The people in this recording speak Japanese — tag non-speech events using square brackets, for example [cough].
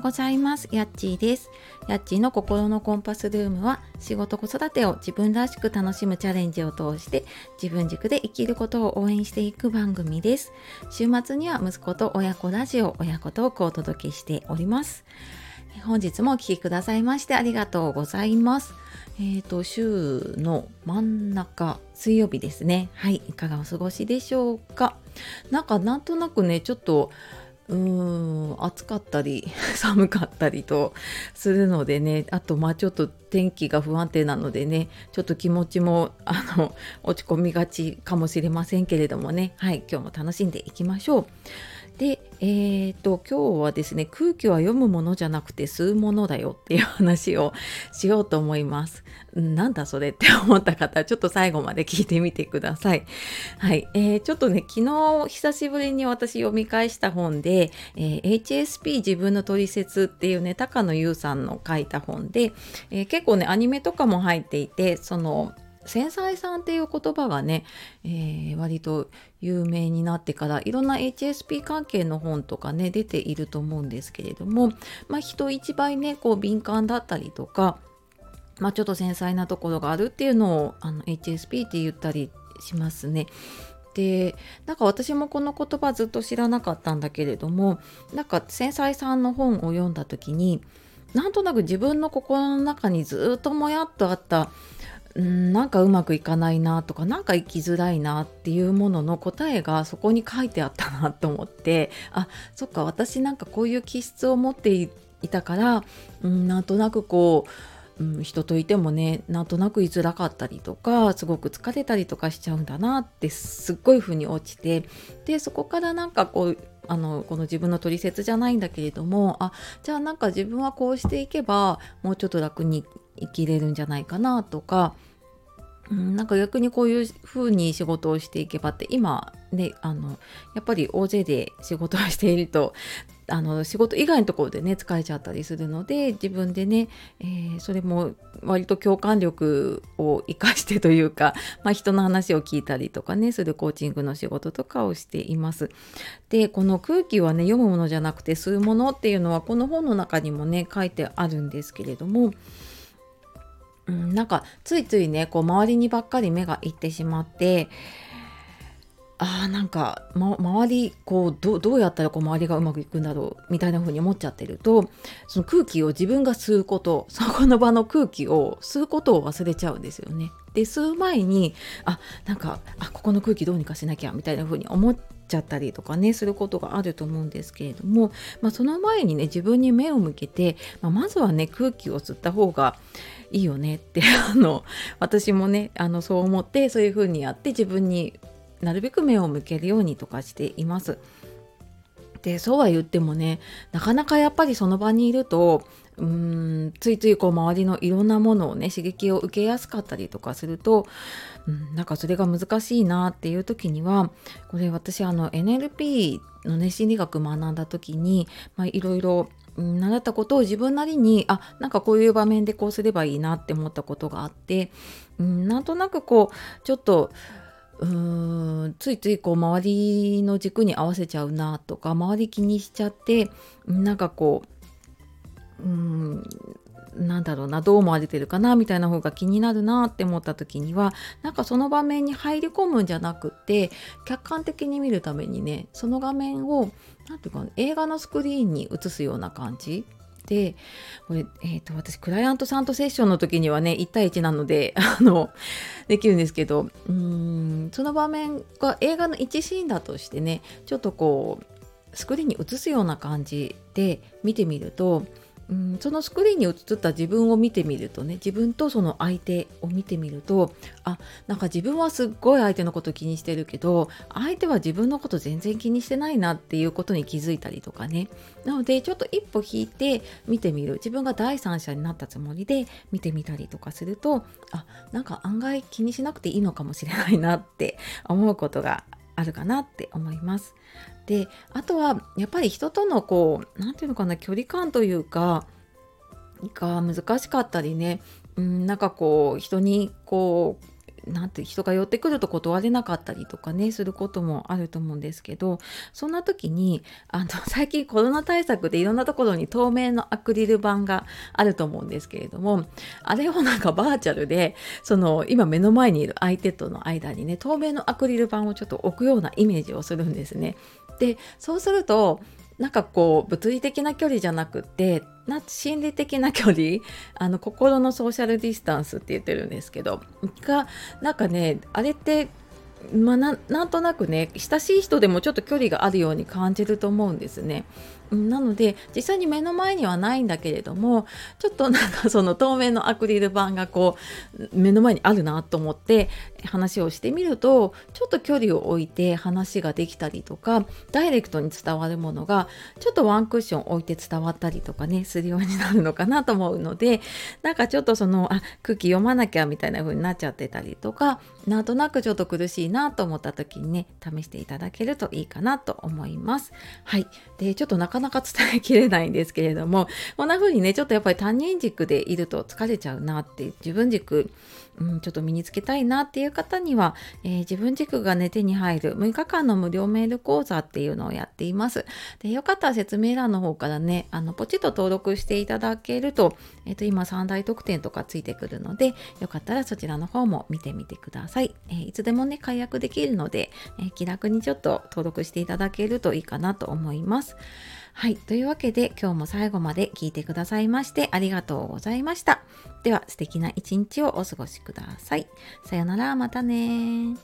ございます。やっちーです。やっちーの心のコンパスルームは仕事子育てを自分らしく楽しむチャレンジを通して自分軸で生きることを応援していく番組です。週末には息子と親子ラジオ親子トークをお届けしております。本日もお聴きくださいましてありがとうございます。えっ、ー、と、週の真ん中、水曜日ですね。はい、いかがお過ごしでしょうか。なんかなんとなくね、ちょっとうん暑かったり [laughs] 寒かったりとするのでねあとまあちょっと天気が不安定なのでねちょっと気持ちもあの [laughs] 落ち込みがちかもしれませんけれどもねはい今日も楽しんでいきましょう。で、えーと、今日はですね空気は読むものじゃなくて吸うものだよっていう話をしようと思います。なんだそれって思った方ちょっと最後まで聞いてみてください。はい、えー、ちょっとね昨日久しぶりに私読み返した本で、えー、HSP 自分の取説っていうね高野優さんの書いた本で、えー、結構ねアニメとかも入っていてその繊細さんっていう言葉がね、えー、割と有名になってからいろんな HSP 関係の本とかね出ていると思うんですけれども、まあ、人一倍ねこう敏感だったりとか、まあ、ちょっと繊細なところがあるっていうのをあの HSP って言ったりしますね。でなんか私もこの言葉ずっと知らなかったんだけれどもなんか繊細さんの本を読んだ時になんとなく自分の心の中にずっともやっとあったんなんかうまくいかないなとか何か生きづらいなっていうものの答えがそこに書いてあったなと思ってあそっか私なんかこういう気質を持っていたから、うん、なんとなくこう、うん、人といてもねなんとなく居づらかったりとかすごく疲れたりとかしちゃうんだなってすっごい風に落ちてでそこからなんかこうあのこの自分の取説じゃないんだけれどもあじゃあなんか自分はこうしていけばもうちょっと楽に生きれるんじゃないかなとかうん、なんか逆にこういう風に仕事をしていけばって今ねあのやっぱり大勢で仕事をしていると [laughs] あの仕事以外のところでね疲れちゃったりするので自分でね、えー、それも割と共感力を生かしてというか、[laughs] まあ、人の話を聞いたりとかねするコーチングの仕事とかをしています。でこの空気はね読むものじゃなくて吸うものっていうのはこの本の中にもね書いてあるんですけれどもうん、なんかついついねこう周りにばっかり目がいってしまってあーなんか、ま、周りこうどどうやったらこう周りがうまくいくんだろうみたいな風に思っちゃってるとその空気を自分が吸うこと [laughs] そこの場の空気を吸うことを忘れちゃうんですよね。で吸う前にあなんかあここの空気どうにかしなきゃみたいな風に思っちゃったりとかねすることがあると思うんですけれども、まあ、その前にね自分に目を向けて、まあ、まずはね空気を吸った方がいいよねって [laughs] あの私もねあのそう思ってそういう風にやって自分になるべく目を向けるようにとかしています。でそうは言ってもねなかなかやっぱりその場にいるとうーんついついこう周りのいろんなものをね刺激を受けやすかったりとかすると、うん、なんかそれが難しいなっていう時にはこれ私あの NLP のね心理学学んだ時にいろいろ習ったことを自分なりにあなんかこういう場面でこうすればいいなって思ったことがあって、うん、なんとなくこうちょっとうーんついついこう周りの軸に合わせちゃうなとか周り気にしちゃってなんかこううんなんだろうなどう思われてるかなみたいな方が気になるなって思った時にはなんかその場面に入り込むんじゃなくて客観的に見るためにねその画面を何ていうか映画のスクリーンに映すような感じでこれ、えーと、私クライアントさんとセッションの時にはね1対1なので [laughs] あのできるんですけどうんその場面が映画の1シーンだとしてねちょっとこうスクリーンに映すような感じで見てみるとうん、そのスクリーンに映った自分を見てみるとね自分とその相手を見てみるとあなんか自分はすっごい相手のこと気にしてるけど相手は自分のこと全然気にしてないなっていうことに気づいたりとかねなのでちょっと一歩引いて見てみる自分が第三者になったつもりで見てみたりとかするとあなんか案外気にしなくていいのかもしれないなって思うことがあるかなって思います。であとはやっぱり人とのこう何て言うのかな距離感というかが難しかったりね、うん、なんかこう人にこうなんて人が寄ってくると断れなかったりとかねすることもあると思うんですけどそんな時にあの [laughs] 最近コロナ対策でいろんなところに透明のアクリル板があると思うんですけれどもあれをなんかバーチャルでその今目の前にいる相手との間にね透明のアクリル板をちょっと置くようなイメージをするんですね。でそうするとなんかこう物理的な距離じゃなくてな心理的な距離 [laughs] あの心のソーシャルディスタンスって言ってるんですけどがなんかねあれってまあ、なんとなくね親しい人でもちょっと距離があるように感じると思うんですね。なので実際に目の前にはないんだけれどもちょっとなんかその透明のアクリル板がこう目の前にあるなと思って話をしてみるとちょっと距離を置いて話ができたりとかダイレクトに伝わるものがちょっとワンクッション置いて伝わったりとかねするようになるのかなと思うのでなんかちょっとそのあ空気読まなきゃみたいな風になっちゃってたりとかなんとなくちょっと苦しいなと思った時にね試していただけるといいかなと思います。はいでちょっとなかなか伝えきれないんですけれどもこんな風にねちょっとやっぱり他人軸でいると疲れちゃうなって自分軸うん、ちょっと身につけたいなっていう方には、えー、自分軸がね手に入る6日間の無料メール講座っていうのをやっています。でよかったら説明欄の方からねあのポチッと登録していただけると,、えー、と今3大特典とかついてくるのでよかったらそちらの方も見てみてください。えー、いつでもね解約できるので、え気楽にちょっと登録していただけるといいかなと思います。はい。というわけで今日も最後まで聞いてくださいましてありがとうございました。では素敵な一日をお過ごしください。さよなら、またね